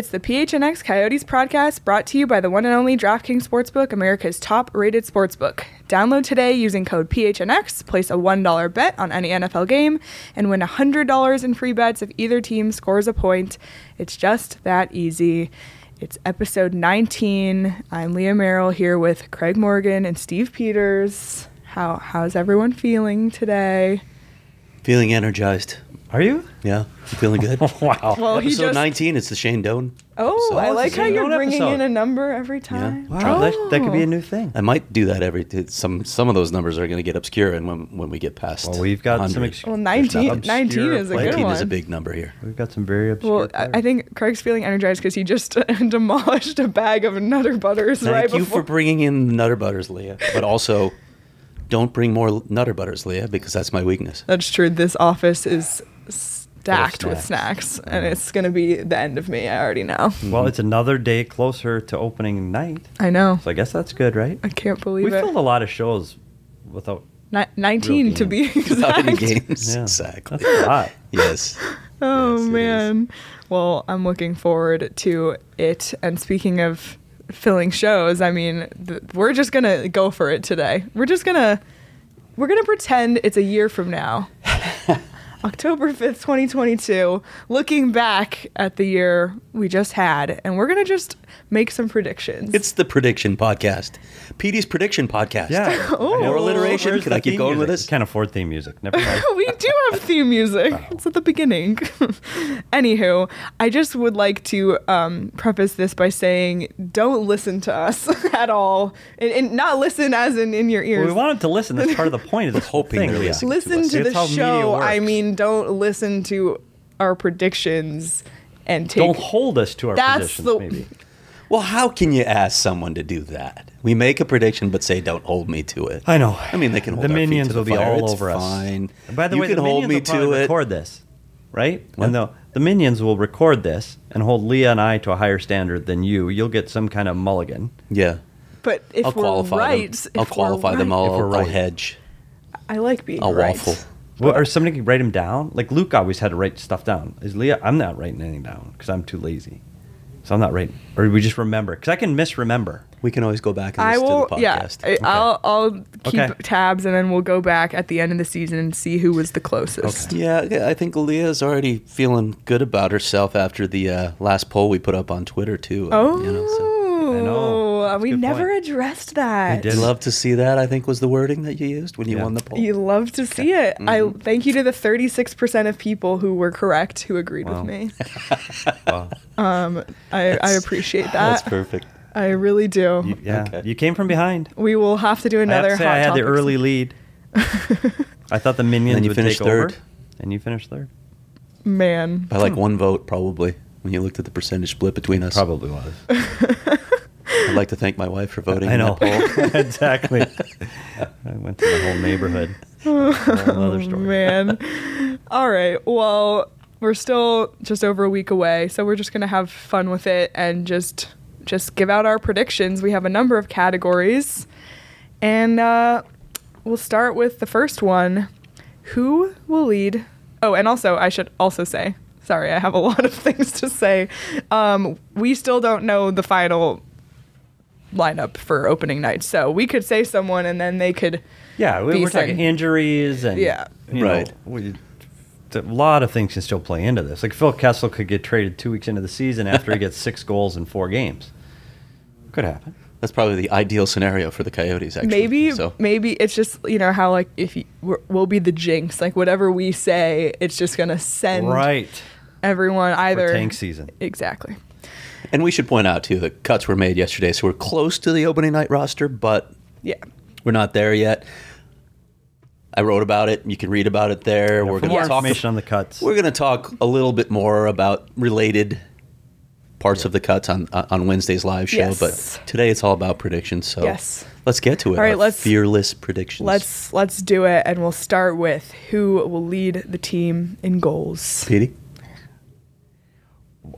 It's the PHNX Coyotes podcast brought to you by the one and only DraftKings Sportsbook, America's top rated sportsbook. Download today using code PHNX, place a $1 bet on any NFL game, and win $100 in free bets if either team scores a point. It's just that easy. It's episode 19. I'm Leah Merrill here with Craig Morgan and Steve Peters. How, how's everyone feeling today? Feeling energized. Are you? Yeah, I'm feeling good. wow. Well, he Episode just- 19, it's the Shane Doan. Oh, episode. I like how you're Doan bringing episode. in a number every time. Yeah. Wow, that, that could be Oh. a new thing. I might do that every. Some some of those numbers are going to get obscure, and when when we get past. Well, we've got some ex- Well, There's 19, 19 is a good 19 one. is a big number here. We've got some very obscure. Well, I, I think Craig's feeling energized because he just demolished a bag of Nutter Butters Thank right you before. for bringing in Nutter Butters, Leah. But also, don't bring more Nutter Butters, Leah, because that's my weakness. That's true. This office is stacked with snacks. snacks, and it's gonna be the end of me. I already know. Well, it's another day closer to opening night, I know. so I guess that's good, right? I can't believe We it. filled a lot of shows without. Ni- 19 to be Without any exact. games. Yeah, Exactly. That's a lot. Yes. Oh Yes, it is. man. Well, I'm looking forward to it. And speaking of filling shows, I mean, th- we're just gonna go for it today. We're just gonna we're gonna pretend it's a year from now. October 5th, 2022, looking back at the year we just had, and we're going to just make some predictions. It's the prediction podcast. Petey's prediction podcast. Yeah. Oh. More alliteration. Can the I keep theme going with music? this? Can't afford theme music. Never mind. we do have theme music. It's at the beginning. Anywho, I just would like to um, preface this by saying don't listen to us at all. And, and not listen as in in your ears. well, we wanted to listen. That's part of the point of this whole thing. they're Leah. listen us. to the That's how media show. I works. Mean, don't listen to our predictions and take. Don't hold us to our That's positions, the- maybe. Well, how can you ask someone to do that? We make a prediction, but say, "Don't hold me to it." I know. I mean, they can hold the our feet minions to the will be fire. all It's over fine. us. By the you way, can the hold minions me will probably to it. record this, right? What? And the the minions will record this and hold Leah and I to a higher standard than you. You'll get some kind of mulligan. Yeah, but if I'll we're qualify right, them. if I'll we're qualify them. right- I'll, If we're I'll right. hedge. I like being I'll right. waffle. Well, or somebody can write them down. Like Luke always had to write stuff down. Is Leah? I'm not writing anything down because I'm too lazy. So I'm not writing. Or we just remember because I can misremember. We can always go back and I listen will. to the Yeah, podcast. I, I'll I'll keep Okay. tabs, and then we'll go back at the end of the season and see who was the closest. Yeah, yeah, I think Leah's already feeling good about herself after the uh, last poll we put up on Twitter too. Oh, you know, so. I know. That's we never point. addressed that. I did. Love to see that. I think was the wording that you used when you Yeah. won the poll. You love to see it. I Mm-hmm. thank you to the 36% of people who were correct who agreed Wow. with me. Wow. Um, I, I That's- appreciate That's perfect. I really do. You, yeah, Okay. you came from behind. we will have to do I have another to say, hot I had the early lead. I thought the minions then you would finished take third? over, and you finished third. man. By like one vote, probably. When you looked at the percentage split between us, Probably was. I'd like to thank my wife for voting I in know. that poll. exactly. I went to the whole neighborhood. Whole other story. Man. All right. Well, we're still just over a week away, so we're just gonna have fun with it and just just give out our predictions. We have a number of categories, and uh, we'll start with the first one. Who will lead? Oh, and also I should also say. Sorry, I have a lot of things to say. Um, we still don't know the final lineup for opening night. So we could say someone, and then they could. Yeah, we, be we're talking injuries and Yeah. you Right. Know, we, a lot of things can still play into this. Like Phil Kessel could get traded two weeks into the season after he gets six goals in four games. Could happen. That's probably the ideal scenario for the Coyotes. Actually, Maybe, So maybe it's just you know how like if you, we're, we'll be the jinx, like whatever we say, it's just gonna send Right. everyone either tank season. Exactly. And we should point out too, that cuts were made yesterday, so we're close to the opening night roster, but Yeah. we're not there yet. I wrote about it. You can read about it there. we're going to talk. information on the cuts. We're going to talk a little bit more about related parts of the cuts on on Wednesday's live show. Yes. But today it's all about predictions. So Yes. let's get to it. All right, Our let's- fearless predictions. Let's let's do it, and we'll start with who will lead the team in goals. Petey.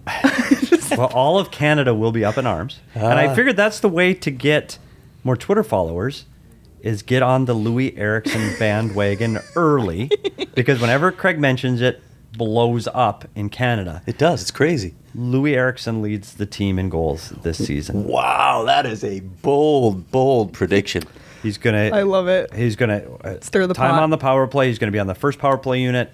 well, all of Canada will be up in arms, and I Ah. figured that's the way to get more Twitter followers is get on the Loui Eriksson bandwagon early, because whenever Craig mentions it, blows up in Canada. It does. It's crazy. Loui Eriksson leads the team in goals this season. Wow, that is a bold, bold prediction. He's gonna. I love it. He's gonna uh, Stir the time pot. on the power play. He's gonna be on the first power play unit.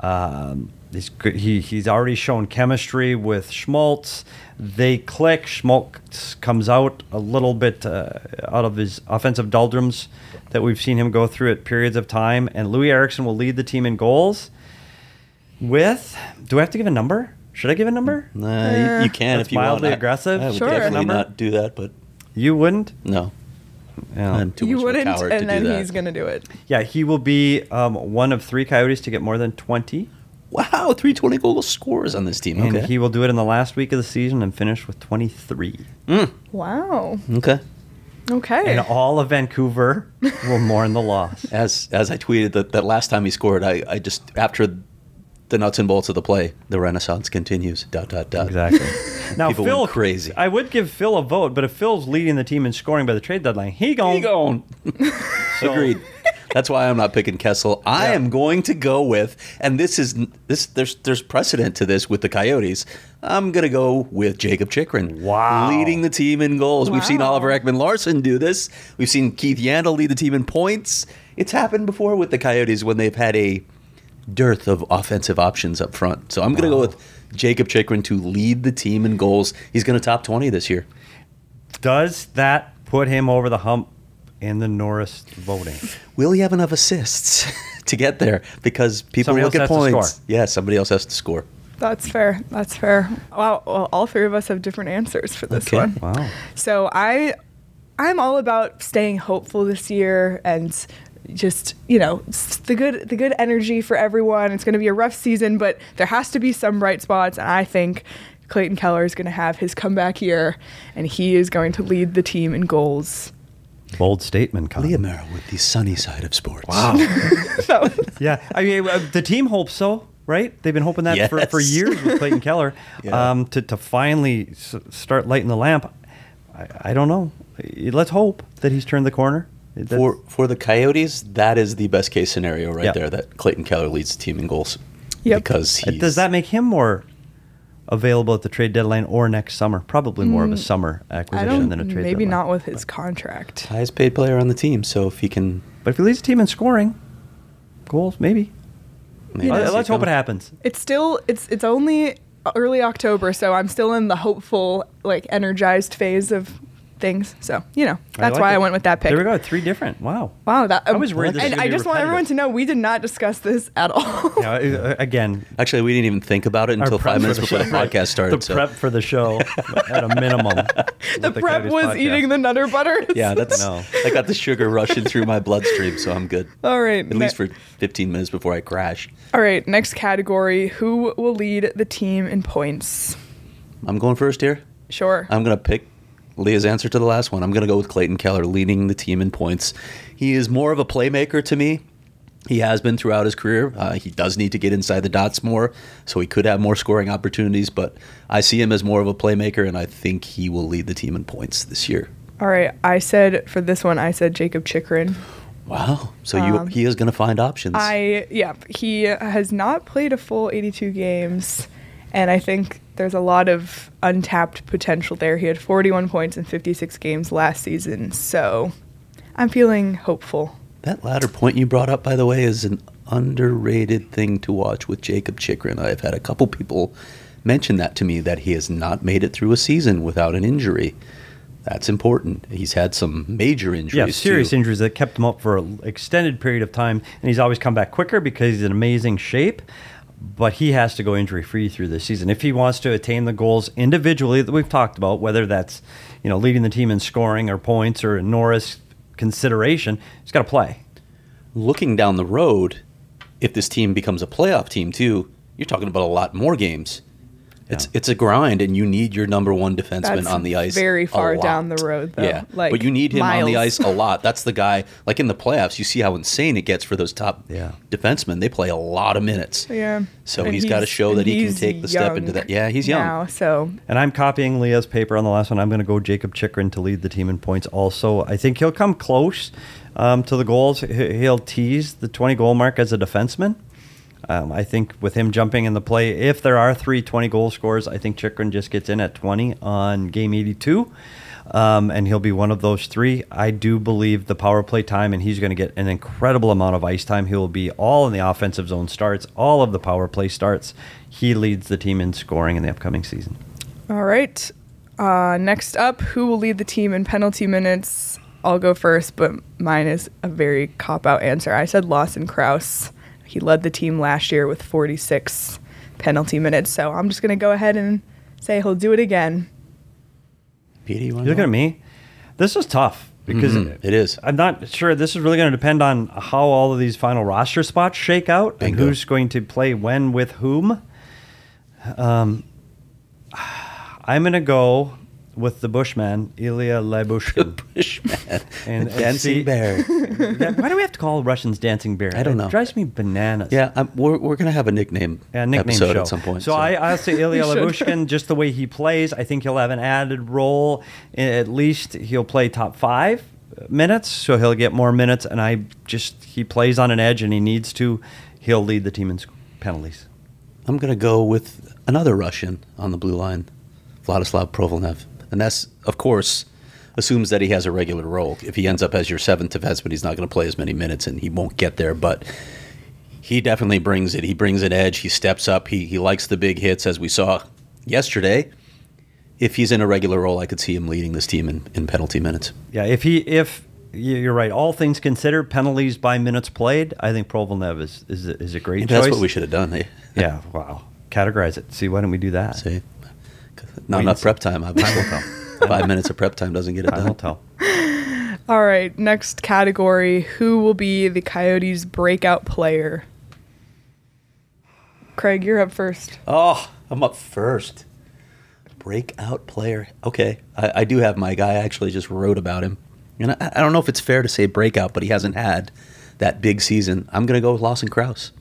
Um, he's. He he's already shown chemistry with Schmaltz. They click. Schmaltz comes out a little bit uh, out of his offensive doldrums that we've seen him go through at periods of time. And Loui Eriksson will lead the team in goals. With do I have to give a number? Should I give a number? Nah, you, you can That's if you want. mildly I- aggressive. I would Sure. definitely Number? not do that, but You wouldn't. no. Yeah. I'm too you much of a wouldn't, coward to and then do that. he's gonna do it. Yeah, he will be um, one of three Coyotes to get more than twenty. Wow, 320 goal scores on this team. And Okay. he will do it in the last week of the season and finish with 23. Mm. Wow. okay. Okay. And all of Vancouver will mourn the loss. As as I tweeted that, that last time he scored, I, I just after the nuts and bolts of the play, the renaissance continues. Dot dot dot. Exactly. Now, People Phil, went crazy. I would give Phil a vote, but if Phil's leading the team in scoring by the trade deadline, he going. He going. So- Agreed. That's why I'm not picking Kessel. I Yeah. am going to go with, and this is this. There's there's precedent to this with the Coyotes. I'm gonna go with Jakob Chychrun. Wow. leading the team in goals. We've seen Oliver Ekman-Larsson do this. We've seen Keith Yandle lead the team in points. It's happened before with the Coyotes when they've had a dearth of offensive options up front. So I'm gonna go with Jakob Chychrun to lead the team in goals. He's gonna top 20 this year. Does that put him over the hump in the Norris voting? Will he have enough assists to get there? Because people Somebody look at else has to points. Yeah, somebody else has to score. That's fair. That's fair. Wow. Well, all three of us have different answers for this Okay. one. Wow. So I, I'm all about staying hopeful this year and just you know the good the good energy for everyone. It's going to be a rough season, but there has to be some bright spots, and I think Clayton Keller is going to have his comeback year, and he is going to lead the team in goals. Bold statement, Con. Leah Merrill with the sunny side of sports. Wow. yeah, I mean, uh, the team hopes so, right? They've been hoping that for, for years with Clayton Keller. Yeah. Um, to, to finally s- start lighting the lamp, I, I don't know. Let's hope that he's turned the corner. That's- For for the Coyotes, that is the best case scenario right Yeah. there. That Clayton Keller leads the team in goals. Yep. Because uh, he's, does that make him more available at the trade deadline or next summer? Probably more of a summer Mm, I acquisition don't than a trade maybe deadline. not with his contract. highest paid player on the team? So if he can, But if he leads the team in scoring, goals, maybe. maybe see let's hope it happens. It's still it's it's only early October, so I'm still in the hopeful, like energized phase of things. So you know that's like why it. I went with that pick. There we go. Three different. Wow. Wow, that I was worried this and I just want everyone to know we did not discuss this at all. Yeah, uh, again, Actually, we didn't even think about it until five for minutes before the show- podcast started. The so prep for the show, at a minimum. the prep was eating the Nutter Butters. yeah, that's No. I got the sugar rushing through my bloodstream, so I'm good. all right. At least for 15 minutes before I crash. all right. Next category: Who will lead the team in points? I'm going first here. Sure. I'm going to pick Leah's answer to the last one. I'm going to go with Clayton Keller leading the team in points. He is more of a playmaker to me. He has been throughout his career. Uh, he does need to get inside the dots more, so he could have more scoring opportunities. But I see him as more of a playmaker, and I think he will lead the team in points this year. all right. I said for this one, I said Jakob Chychrun. Wow! So you, Um, he is going to find options. I yeah, he has not played a full 82 games, and I think there's a lot of untapped potential there. He had 41 points in 56 games last season, so I'm feeling hopeful. That latter point you brought up, by the way, is an underrated thing to watch with Jakob Chychrun. I've had a couple people mention that to me that he has not made it through a season without an injury. That's important. He's had some major injuries. Yeah, serious too. injuries that kept him up for an extended period of time, and he's always come back quicker because he's in amazing shape. But he has to go injury free through this season if he wants to attain the goals individually that we've talked about, whether that's you know leading the team in scoring or points or Norris consideration. He's got to play. Looking down the road, if this team becomes a playoff team too, you're talking about a lot more games. It's it's a grind, and you need your number one defenseman That's on the ice. very a far lot. down the road, though. Yeah, Like, but you need him on the ice a lot. That's the guy. Like in the playoffs, you see how insane it gets for those top Yeah. defensemen. They play a lot of minutes. Yeah. So And he's got to show that he can take the step into that. Yeah, he's young. Now, so And I'm copying Leah's paper on the last one. I'm going to go Jakob Chychrun to lead the team in points. Also, I think he'll come close um, to the goals. He- He'll tease the 20 goal mark as a defenseman. Um, I think with him jumping in the play, if there are three 20 goal scorers, I think Chychrun just gets in at 20 on game 82. Um, and he'll be one of those three. I do believe the power play time, and he's going to get an incredible amount of ice time. He will be all in the offensive zone starts, all of the power play starts. He leads the team in scoring in the upcoming season. All right. Uh, next up, who will lead the team in penalty minutes? I'll go first, but mine is a very cop out answer. I said Lawson Crouse. He led the team last year with 46 penalty minutes, so I'm just going to go ahead and say he'll do it again. Petey, you You look at me. This is tough because Mhm, it is. I'm not sure. This is really going to depend on how all of these final roster spots shake out and who's going to play when with whom. Um, I'm going to go with the Bushman, Ilya Lyubushkin. And- the and dancing see- bear. Yeah, Why do we have to call Russians dancing bear? I don't It know. drives me bananas. Yeah, I'm, we're, we're gonna have a nickname, Yeah, nickname episode show. at some point. So, I, I'll say Ilya. Lyubushkin, just the way he plays, I think he'll have an added role. At least he'll play top five minutes, so he'll get more minutes. And I just he plays on an edge, and he needs to. He'll lead the team in penalties. I'm gonna go with another Russian on the blue line, Vladislav Provolnev, and that's of course assumes that he has a regular role. If he ends up as your seventh defenseman, he's not going to play as many minutes, and he won't get there. But he definitely brings it. He brings an edge. He steps up. He he likes the big hits, as we saw yesterday. If he's in a regular role, I could see him leading this team in, in penalty minutes. Yeah, if he if you- you're right, all things considered, penalties by minutes played, I think Provolnev is is a, is a great choice. that's what we should have done. eh? Yeah, wow. Categorize it. See, why don't we do that? See, Wait not and enough prep time. Obviously, five minutes of prep time doesn't get it Time done. will tell. All right, next category who will be the Coyotes' breakout player? Craig, you're up first. Oh, I'm up first. Breakout player. Okay, I, I do have my guy. I actually just wrote about him, and I, I don't know if it's fair to say breakout, but he hasn't had that big season. I'm going to go with Lawson Crouse.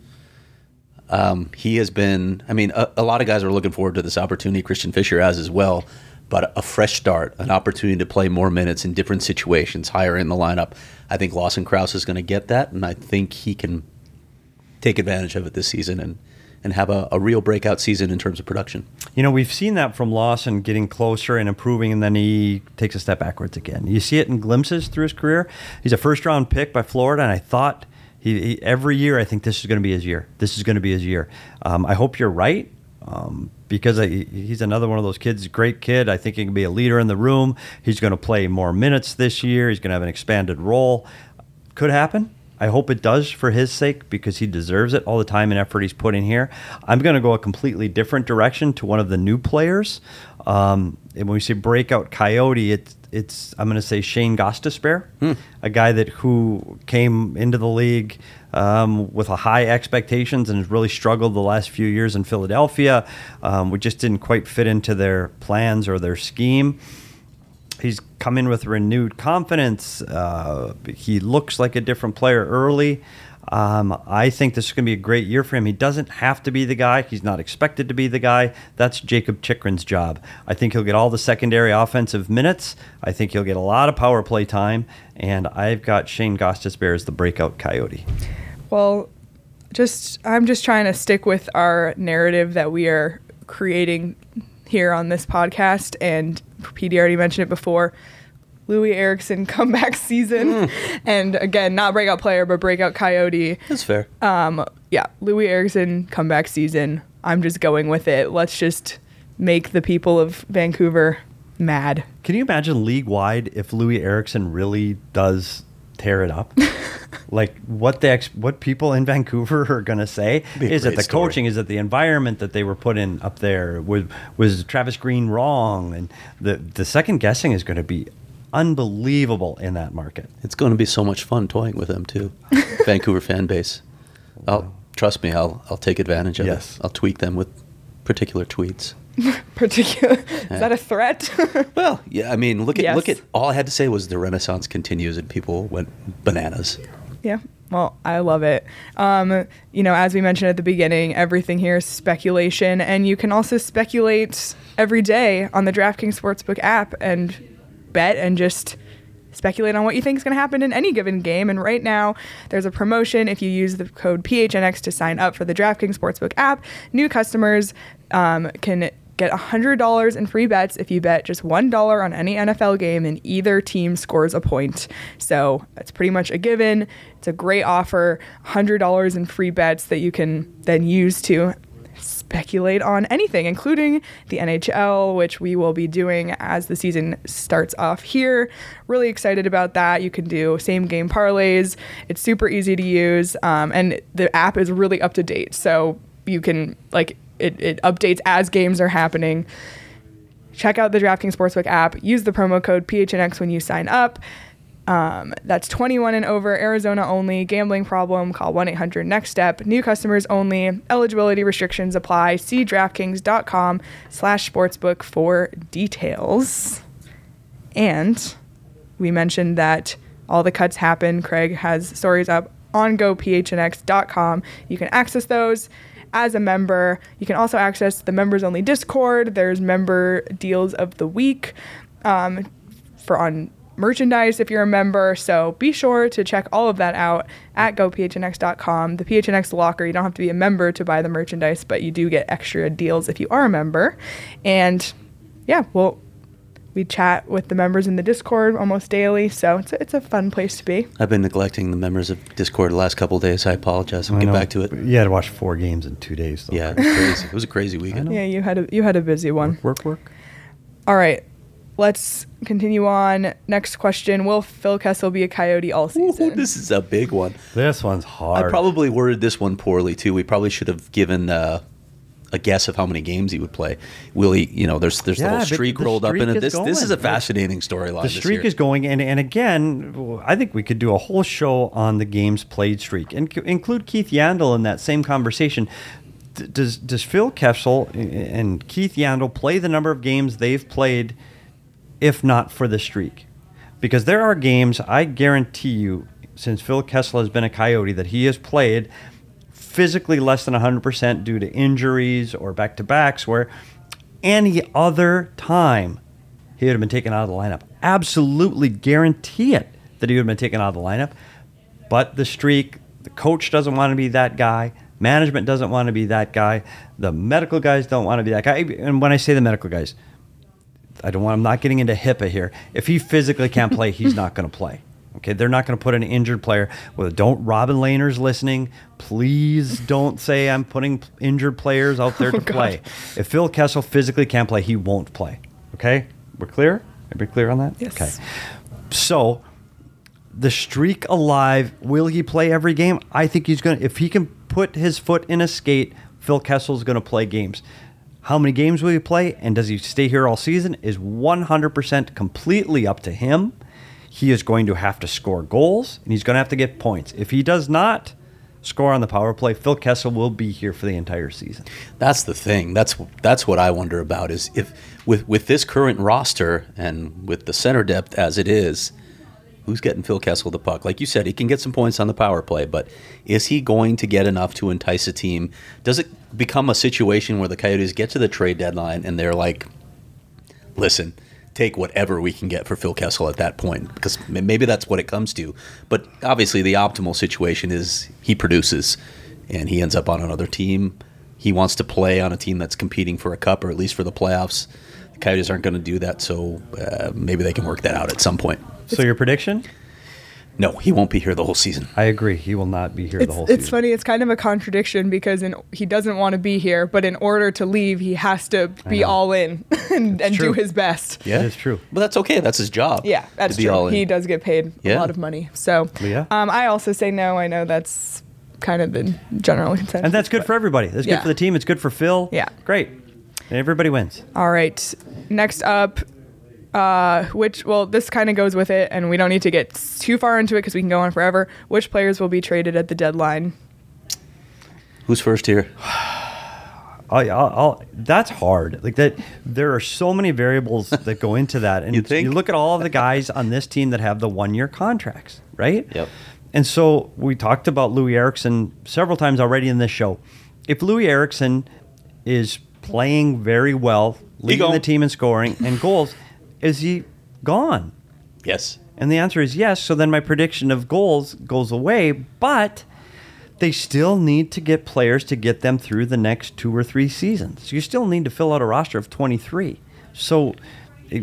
Um, he has been. I mean, a, a lot of guys are looking forward to this opportunity. Christian Fischer has as well, but a fresh start, an opportunity to play more minutes in different situations, higher in the lineup. I think Lawson Crouse is going to get that, and I think he can take advantage of it this season and and have a, a real breakout season in terms of production. You know, we've seen that from Lawson getting closer and improving, and then he takes a step backwards again. You see it in glimpses through his career. He's a first round pick by Florida, and I thought he, he every year I think this is going to be his year. This is going to be his year. Um, I hope you're right. Um, because he's another one of those kids, great kid. I think he can be a leader in the room. He's going to play more minutes this year. He's going to have an expanded role. Could happen. I hope it does for his sake because he deserves it. All the time and effort he's put in here. I'm going to go a completely different direction to one of the new players. Um, and when we say breakout coyote, it's it's I'm going to say Shane Gostisbehere, a guy that who came into the league um, with a high expectations and has really struggled the last few years in Philadelphia. Um, we just didn't quite fit into their plans or their scheme he's come in with renewed confidence. Uh, he looks like a different player early. Um, I think this is going to be a great year for him. He doesn't have to be the guy. He's not expected to be the guy. That's Jakob Chychrun's job. I think he'll get all the secondary offensive minutes. I think he'll get a lot of power play time. And I've got Shane Gostisbehere as the breakout coyote. Well, just I'm just trying to stick with our narrative that we are creating here on this podcast, and PD already mentioned it before. Loui Eriksson comeback season, and again, not breakout player, but breakout Coyote. That's fair. Um, yeah, Loui Eriksson comeback season. I'm just going with it. Let's just make the people of Vancouver mad. Can you imagine league wide if Loui Eriksson really does tear it up? like what the ex- what people in Vancouver are going to say is it the story. coaching is it the environment that they were put in up there was was Travis Green wrong and the the second guessing is going to be unbelievable in that market. It's going to be so much fun toying with them too. Vancouver fan base. I'll trust me. I'll I'll take advantage of Yes. it. I'll tweak them with particular tweets. Particular is that a threat? Well, yeah. I mean, look at look at. All I had to say was the Renaissance continues, and people went bananas. Yeah. Well, I love it. Um, you know, as we mentioned at the beginning, everything here is speculation, and you can also speculate every day on the DraftKings Sportsbook app and bet and just speculate on what you think is going to happen in any given game. And right now, there's a promotion. If you use the code PHNX to sign up for the DraftKings Sportsbook app, new customers um, can get $100 in free bets if you bet just $1 on any NFL game and either team scores a point. So that's pretty much a given. It's a great offer $100 in free bets that you can then use to speculate on anything, including the NHL, which we will be doing as the season starts off here. Really excited about that. You can do same game parlays. It's super easy to use, um, and the app is really up to date. So you can like it, it updates as games are happening. Check out the DraftKings Sportsbook app. Use the promo code PHNX when you sign up. Um, that's 21 and over, Arizona only. Gambling problem? Call 1 800 Next Step. New customers only. Eligibility restrictions apply. See DraftKings.com/slash sportsbook for details. And we mentioned that all the cuts happen. Craig has stories up on gophnx.com. You can access those as a member. You can also access the members only Discord. There's member deals of the week um, for on merchandise if you're a member. So be sure to check all of that out at gophnx.com. The PHNX locker, you don't have to be a member to buy the merchandise, but you do get extra deals if you are a member. And yeah, well, we chat with the members in the Discord almost daily, so it's a, it's a fun place to be. I've been neglecting the members of Discord the last couple of days. I apologize. I'll I get know. back to it. You had to watch four games in two days. Though. Yeah, it was crazy. It was a crazy weekend. Yeah, you had a you had a busy one. Work, work. All right, let's continue on. Next question: Will Phil Kessel be a Coyote all Ooh, season? this is a big one. This one's hard. I probably worded this one poorly too. We probably should have given uh, a guess of how many games he would play. Will he? You know, there's there's the Yeah, whole streak the rolled up in it. This this is a fascinating storyline. the this streak is going and, and again i think we could do a whole show on the games played streak and include keith yandle in that same conversation does does phil kessel and keith yandle play the number of games they've played if not for the streak because there are games i guarantee you since phil kessel has been a coyote that he has played physically less than 100% due to injuries or back-to-backs where any other time he would have been taken out of the lineup. Absolutely guarantee it that he would have been taken out of the lineup. But the streak, the coach doesn't want to be that guy. Management doesn't want to be that guy. The medical guys don't want to be that guy. And when I say the medical guys, I don't want. I'm not getting into HIPAA here. If he physically can't play, he's not going to play. Okay, they're not going to put an injured player. Well, don't Robin Lehner's listening. Please don't say I'm putting injured players out there oh, to play. If Phil Kessel physically can't play, he won't play. Okay, we're clear. Everybody clear on that? Yes. Okay. So the streak alive. Will he play every game? I think he's going to. If he can put his foot in a skate, Phil Kessel's going to play games. How many games will he play, and does he stay here all season? Is 100% completely up to him. He is going to have to score goals, and he's going to have to get points. If he does not score on the power play, Phil Kessel will be here for the entire season. That's the thing. That's that's what I wonder about is if with with this current roster and with the center depth as it is, who's getting Phil Kessel the puck? Like you said, he can get some points on the power play, but is he going to get enough to entice a team? Does it become a situation where the Coyotes get to the trade deadline and they're like, listen, take whatever we can get for Phil Kessel at that point because maybe that's what it comes to. But obviously, the optimal situation is he produces and he ends up on another team. he wants to play on a team that's competing for a cup or at least for the playoffs. The Coyotes aren't going to do that, so uh, maybe they can work that out at some point. So your prediction? No, he won't be here the whole season. I agree. He will not be here It's, the whole it's season. It's funny. It's kind of a contradiction because in, he doesn't want to be here, but in order to leave, he has to be all in and, and do his best. Yeah, It is true. But that's okay. That's his job. Yeah, that's to be true. all in. He does get paid a lot of money. So Yeah. um, I also say no. I know that's kind of the general consensus. And that's good but- for everybody. That's Yeah. good for the team. It's good for Phil. Yeah. Great. And everybody wins. All right. Next up, uh, which well, this kind of goes with it, and we don't need to get too far into it because we can go on forever. Which players will be traded at the deadline? Who's first here? I, I'll, I'll, that's hard. Like that, there are so many variables that go into that, and You think? you look at all of the guys on this team that have the one-year contracts, right? Yep. And so we talked about Loui Eriksson several times already in this show. If Loui Eriksson is playing very well, leading the team in scoring and goals, is he gone? Yes. And the answer is yes. So then my prediction of goals goes away, but they still need to get players to get them through the next two or three seasons. You still need to fill out a roster of 23. So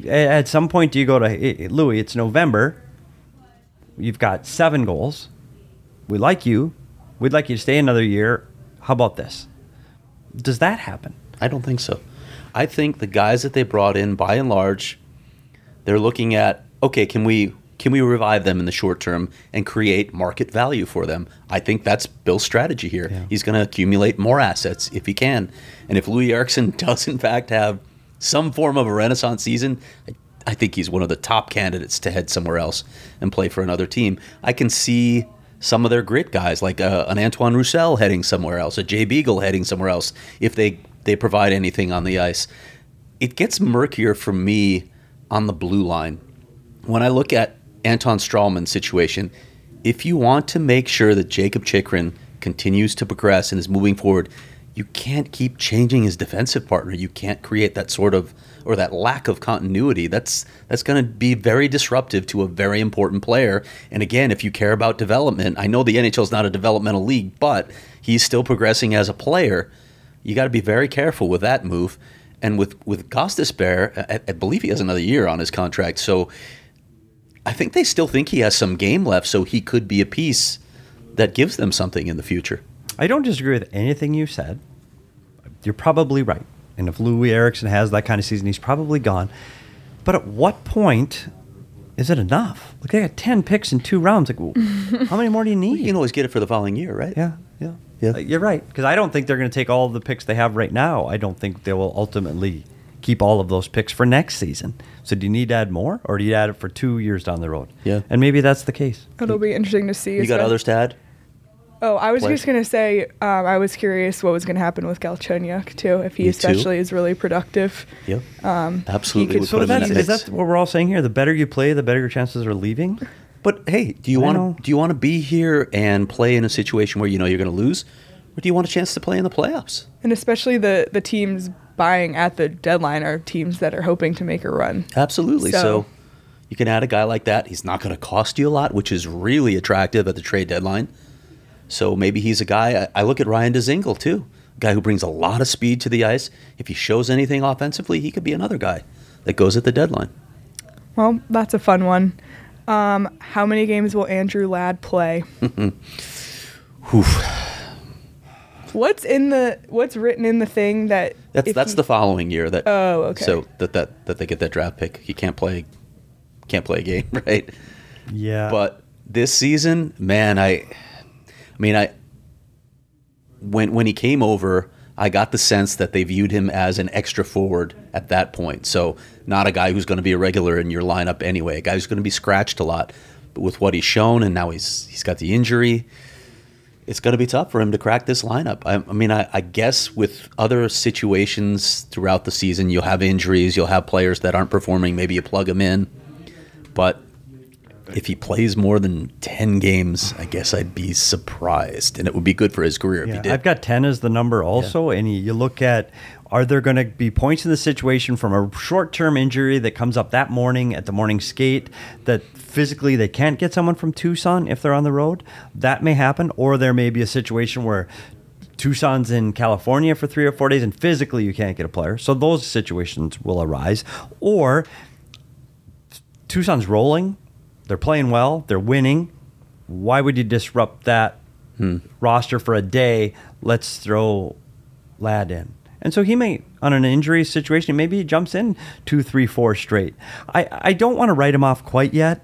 at some point, do you go to "Hey, Loui? It's November. You've got seven goals. We like you. We'd like you to stay another year. How about this? Does that happen? I don't think so. I think the guys that they brought in, by and large, they're looking at okay, can we can we revive them in the short term and create market value for them? I think that's Bill's strategy here. Yeah. He's going to accumulate more assets if he can, and if Loui Eriksson does in fact have some form of a renaissance season. I, I think he's one of the top candidates to head somewhere else and play for another team. I can see some of their grit guys, like uh, an Antoine Roussel heading somewhere else, a Jay Beagle heading somewhere else, if they they provide anything on the ice. It gets murkier for me on the blue line when I look at Anton Stralman's situation. If you want to make sure that Jakob Chychrun continues to progress and is moving forward, you can't keep changing his defensive partner. You can't create that sort of or that lack of continuity. That's that's going to be very disruptive to a very important player. And again, if you care about development, I know the NHL is not a developmental league, but he's still progressing as a player. You got to be very careful with that move. And with with Gostisbehere, I, I believe he has another year on his contract. So I think they still think he has some game left, so he could be a piece that gives them something in the future. I don't disagree with anything you said. You're probably right. And if Loui Eriksson has that kind of season, he's probably gone. But at what point is it enough? Look, they got 10 picks in two rounds. Like, how many more do you need? You can always get it for the following year, right? yeah, yeah. Yeah. Uh, You're right. Because I don't think they're going to take all of the picks they have right now. I don't think they will ultimately keep all of those picks for next season. So do you need to add more or do you add it for two years down the road? Yeah. And maybe that's the case. It'll be interesting to see. You got especially- others to add? Oh, I was players? just gonna say, um, I was curious what was gonna happen with Galchenyuk too, if he Me too. especially is really productive. Yep. Um, Absolutely. could- So put is him in that, that is that what we're all saying here? The better you play, the better your chances are leaving? But hey, do you want to do you want to be here and play in a situation where you know you're going to lose, or do you want a chance to play in the playoffs? And especially the the teams buying at the deadline are teams that are hoping to make a run. Absolutely. So, So- you can add a guy like that. He's not going to cost you a lot, which is really attractive at the trade deadline. So maybe he's a guy. I, I look at Ryan Dzingel too, a guy who brings a lot of speed to the ice. If he shows anything offensively, he could be another guy that goes at the deadline. Well, that's a fun one. Um, how many games will Andrew Ladd play? What's in the what's written in the thing that That's that's he- the following year that. Oh, okay. So that that that they get that draft pick. He can't play, can't play a game, right? Yeah. But this season, man, I, I mean, I when when he came over, I got the sense that they viewed him as an extra forward at that point. So not a guy who's going to be a regular in your lineup anyway. A guy who's going to be scratched a lot. But with what he's shown, and now he's he's got the injury, it's going to be tough for him to crack this lineup. I, I mean, I, I guess with other situations throughout the season, you'll have injuries, you'll have players that aren't performing. Maybe you plug them in, but if he plays more than 10 games, I guess I'd be surprised. And it would be good for his career if Yeah, he did. I've got 10 as the number also. And you, you look at are there going to be points in the situation from a short term injury that comes up that morning at the morning skate that physically they can't get someone from Tucson if they're on the road? That may happen. Or there may be a situation where Tucson's in California for three or four days, and physically you can't get a player. So those situations will arise. Or Tucson's rolling, they're playing well, they're winning. Why would you disrupt that hmm. roster for a day? Let's throw Ladd in. And so he may, on an injury situation, maybe he jumps in two, three, four straight. I, I don't want to write him off quite yet.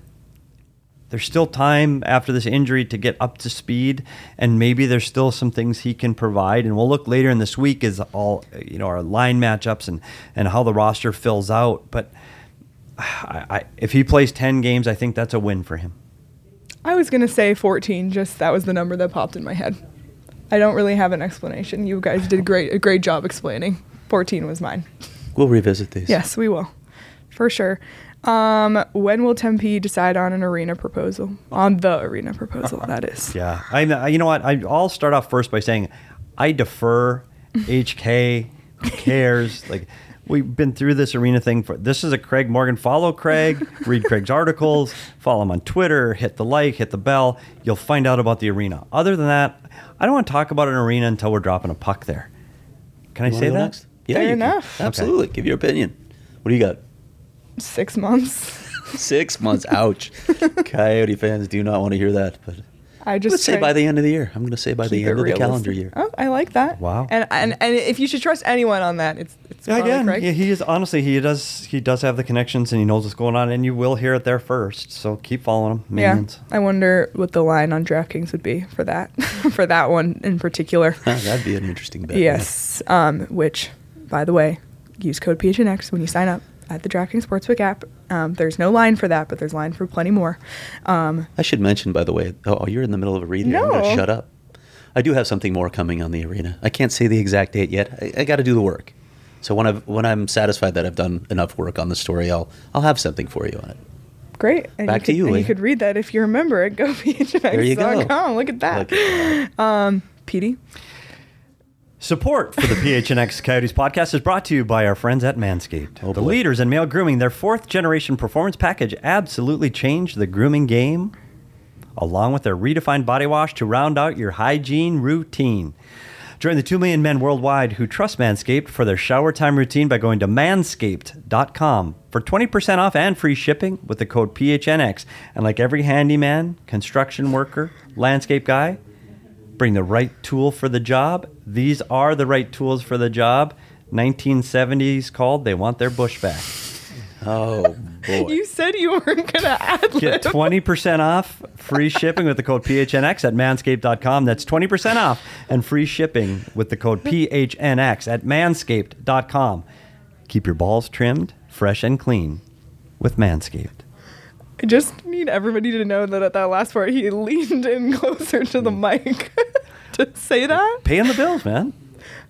There's still time after this injury to get up to speed, and maybe there's still some things he can provide. And we'll look later in this week as all you know our line matchups and and how the roster fills out. But I, I, if he plays ten games, I think that's a win for him. I was gonna say 14. Just that was the number that popped in my head. I don't really have an explanation. You guys did great a great job explaining. 14 was mine. We'll revisit these. Yes, we will, for sure. Um, when will Tempe decide on an arena proposal? On the arena proposal, that is. Yeah, I, you know what? I, I'll start off first by saying I defer HK. Who cares? like we've been through this arena thing for. This is a Craig Morgan. Follow Craig. read Craig's articles. Follow him on Twitter. Hit the like. Hit the bell. You'll find out about the arena. Other than that, I don't want to talk about an arena until we're dropping a puck there. Can I You wanna say go that? next? Yeah, Fair you can. enough. Absolutely. Give your opinion. What do you got? Six months. Six months. Ouch. Coyote fans do not want to hear that. But I just say by the end of the year. I'm going to say by the end of the calendar year. Oh, I like that. Wow. And and and if you should trust anyone on that, it's it's Yeah, again, Craig. he, he is honestly he does he does have the connections and he knows what's going on and you will hear it there first. So keep following him. Yeah. I wonder what the line on DraftKings would be for that, for that one in particular. That'd be an interesting bet. yes, um, which, by the way, use code PHNX when you sign up at the DraftKings Sportsbook app. Um, there's no line for that, but there's line for plenty more. Um, I should mention, by the way. Oh, you're in the middle of a read here. I'm going No. to shut up. I do have something more coming on the arena. I can't say the exact date yet. I, I got to do the work. So when I've when I'm satisfied that I've done enough work on the story, I'll I'll have something for you on it. great. And Back you to could, you, and Lee. you could read that if you remember it. You go. PHNX.com. Look at that. Look at that. Um, Petey, Support for the PHNX Coyotes podcast is brought to you by our friends at Manscaped. Oh, the boy. leaders in male grooming, their fourth generation performance package absolutely changed the grooming game, along with their redefined body wash to round out your hygiene routine. Join the 2 million men worldwide who trust Manscaped for their shower time routine by going to manscaped.com for 20% off and free shipping with the code PHNX. And like every handyman, construction worker, landscape guy, bring the right tool for the job. These are the right tools for the job. 1970s called, they want their bush back. Oh boy. you said you weren't gonna ad Get 20% off free shipping with the code PHNX at manscaped.com. That's 20% off and free shipping with the code PHNX at manscaped.com. Keep your balls trimmed, fresh, and clean with Manscaped. I just need everybody to know that at that last part, he leaned in closer to the mic to say that. Paying the bills, man.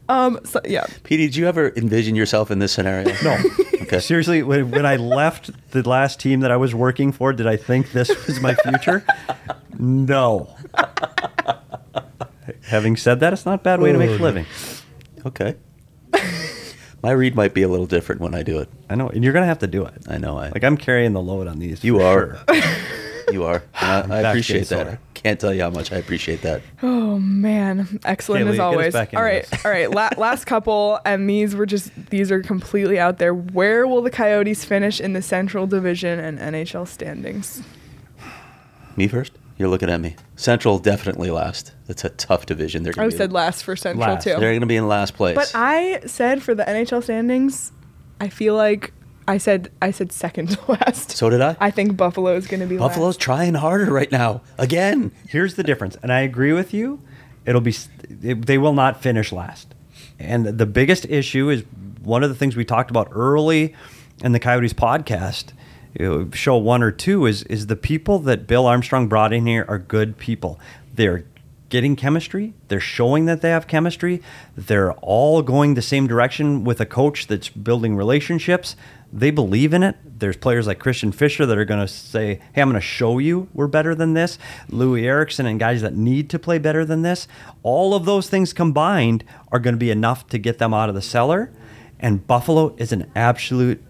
Um, so yeah, Pete, did you ever envision yourself in this scenario? No. Okay. Seriously, when, when I left the last team that I was working for, did I think this was my future? no. Having said that, it's not a bad way to make a living. Okay. My read might be a little different when I do it. I know, and you're gonna have to do it. I know. I Like I'm carrying the load on these. You for are. sure. you are. And I, I appreciate to that. Soda. Can't tell you how much I appreciate that. Oh man, excellent Kaylee, as get us always. back All right, this. all right. La- last couple, and these were just these are completely out there. Where will the Coyotes finish in the Central Division and NHL standings? Me first? You're looking at me. Central definitely last. That's a tough division. They're I gonna be, said last for Central Last. too. They're going to be in last place. But I said for the NHL standings, I feel like I said I said second to last. so did I. I think Buffalo is going to be Buffalo's last. trying harder right now. Again. Here's the difference, and I agree with you. It'll be it, they will not finish last, and the biggest issue is one of the things we talked about early in the Coyotes podcast, you know, show one or two is is the people that Bill Armstrong brought in here are good people. They're getting chemistry. They're showing that they have chemistry. They're all going the same direction with a coach that's building relationships. They believe in it. There's players like Christian Fischer that are going to say, "Hey, I'm going to show you we're better than this." Loui Eriksson and guys that need to play better than this. All of those things combined are going to be enough to get them out of the cellar. And Buffalo is an absolute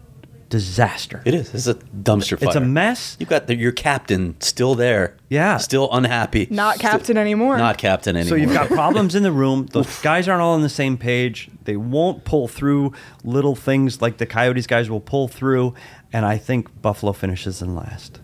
disaster. It is. It's a dumpster fire. It's a mess. You've got the, your captain still there. Yeah. Still unhappy. Not Still- captain anymore. Not captain anymore. So you've got problems in the room. Those guys aren't all on the same page. They won't pull through little things like the Coyotes guys will pull through. And I think Buffalo finishes in last.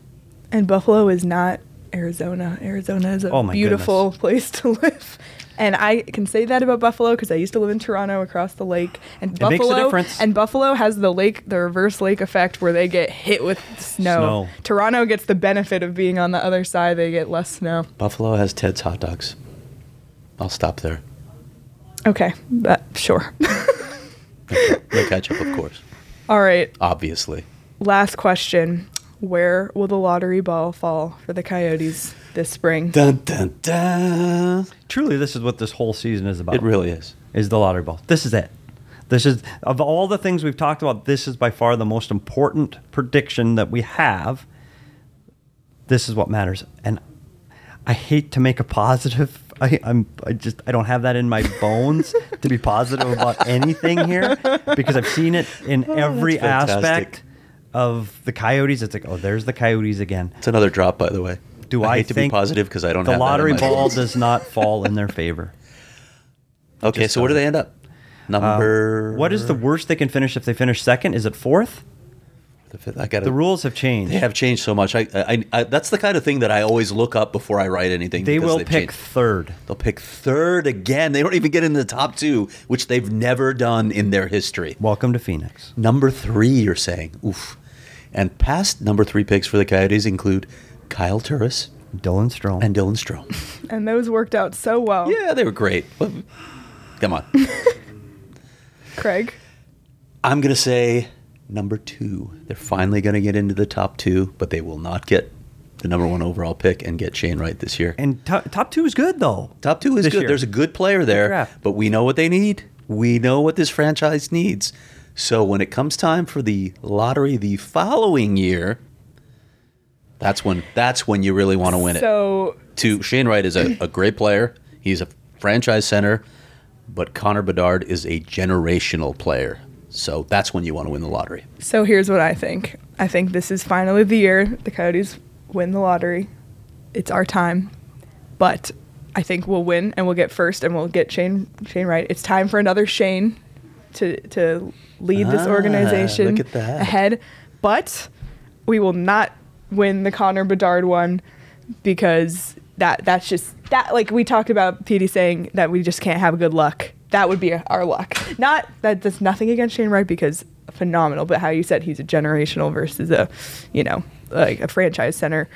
And Buffalo is not Arizona. Arizona is a Oh my beautiful place to live. And I can say that about Buffalo because I used to live in Toronto across the lake. And It makes a Buffalo difference. and Buffalo has the lake, the reverse lake effect where they get hit with snow. Snow. Toronto gets the benefit of being on the other side. They get less snow. Buffalo has Ted's hot dogs. I'll stop there. Okay, that sure. No ketchup, of course. All right, Obviously. last question. Where will the lottery ball fall for the Coyotes this spring? Dun dun dun. Truly, this is what this whole season is about. It really is. is the lottery ball. This is it. This is of all the things we've talked about. This is by far the most important prediction that we have. This is what matters, and I hate to make a positive. I, I'm I just I don't have that in my bones to be positive about anything here because I've seen it in oh, every aspect of the Coyotes. It's like oh, there's the Coyotes again. It's another drop, by the way. Do I, hate to be positive because I don't the in lottery ball does not fall in their favor. Okay, so where do they end up? Number. Uh, What is the worst they can finish if they finish second? Is it fourth? The fifth? I got The rules have changed. They have changed so much. I, I, I, that's the kind of thing that I always look up before I write anything. They will pick changed. third. They'll pick third again. They don't even get into the top two, which they've never done in their history. Welcome to Phoenix. Number three, you're saying, oof. And past number three picks for the Coyotes include Kyle Turris Dylan Strome. and Dylan Strome. And those worked out so well. yeah, they were great. Come on. Craig. I'm going to say number two. They're finally going to get into the top two, but they will not get the number one overall pick and get Shane Wright this year. and to- top two is good though. Top two is good. year. There's a good player there, draft. but we know what they need. We know what this franchise needs. So when it comes time for the lottery the following year, that's when that's when you really want to win it. So To Shane Wright is a, a great player. He's a franchise center, but Connor Bedard is a generational player. So that's when you want to win the lottery. So here's what I think. I think this is finally the year the Coyotes win the lottery. It's our time. But I think we'll win and we'll get first and we'll get Shane Shane Wright. It's time for another Shane to to lead this Ah, organization look at that. ahead. But we will not win the Connor Bedard one because that that's just that like we talked about Petey saying that we just can't have good luck. That would be our luck. Not that that's nothing against Shane Wright because phenomenal, but how you said he's a generational versus a, you know, like a franchise center.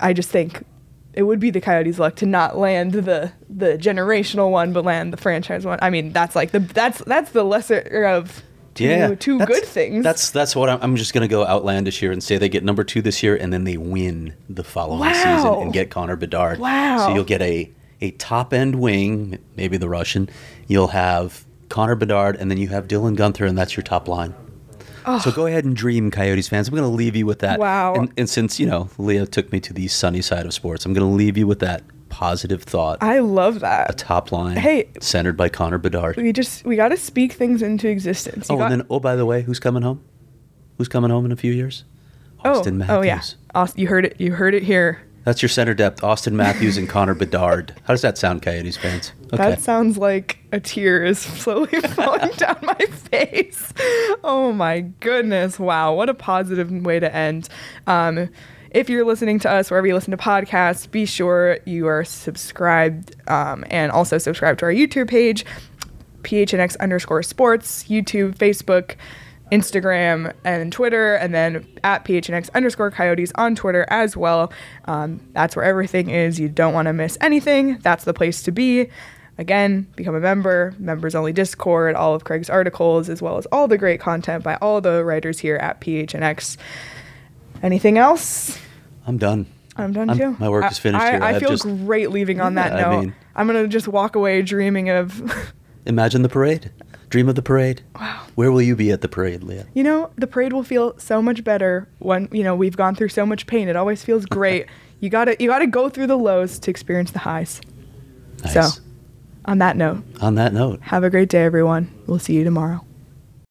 I just think it would be the Coyotes' luck to not land the the generational one, but land the franchise one. I mean, that's like the that's that's the lesser of two, two that's- good things. That's that's what I'm, I'm just going to go outlandish here and say they get number two this year, and then they win the following Wow. season and get Connor Bedard. Wow. So you'll get a a top end wing, maybe the Russian. You'll have Connor Bedard, and then you have Dylan Guenther, and that's your top line. So go ahead and dream, Coyotes fans. I'm going to leave you with that. Wow. And, and since you know Leah took me to the sunny side of sports, I'm going to leave you with that positive thought. I love that. a top line, Hey. centered by Connor Bedard. We just we got to speak things into existence. You Oh, got- and then oh, by the way, who's coming home? Who's coming home in a few years? oh, Auston Matthews. oh yeah, Aust- you heard it. You heard it here. That's your center depth, Auston Matthews and Connor Bedard. How does that sound, Coyotes fans? That sounds like a tear is slowly falling down my face. Oh my goodness. Wow. What a positive way to end. Um, if you're listening to us wherever you listen to podcasts, be sure you are subscribed um, and also subscribe to our YouTube page, PHNX underscore sports, YouTube, Facebook, Instagram, and Twitter, and then at PHNX underscore coyotes on Twitter as well. Um, that's where everything is. You don't want to miss anything. That's the place to be. Again, become a member, members only Discord, all of Craig's articles, as well as all the great content by all the writers here at PHNX. Anything else? I'm done. I'm done I'm- too. my work I- is finished I, here. I I've feel just- great leaving on that Yeah, I note. mean- I'm gonna just walk away dreaming of Imagine the parade. Dream of the parade. Wow. Where will you be at the parade, Leah? You know, the parade will feel so much better when, you know, we've gone through so much pain. It always feels great. you got to you got to go through the lows to experience the highs. Nice. So, on that note, On that note, have a great day everyone. We'll see you tomorrow.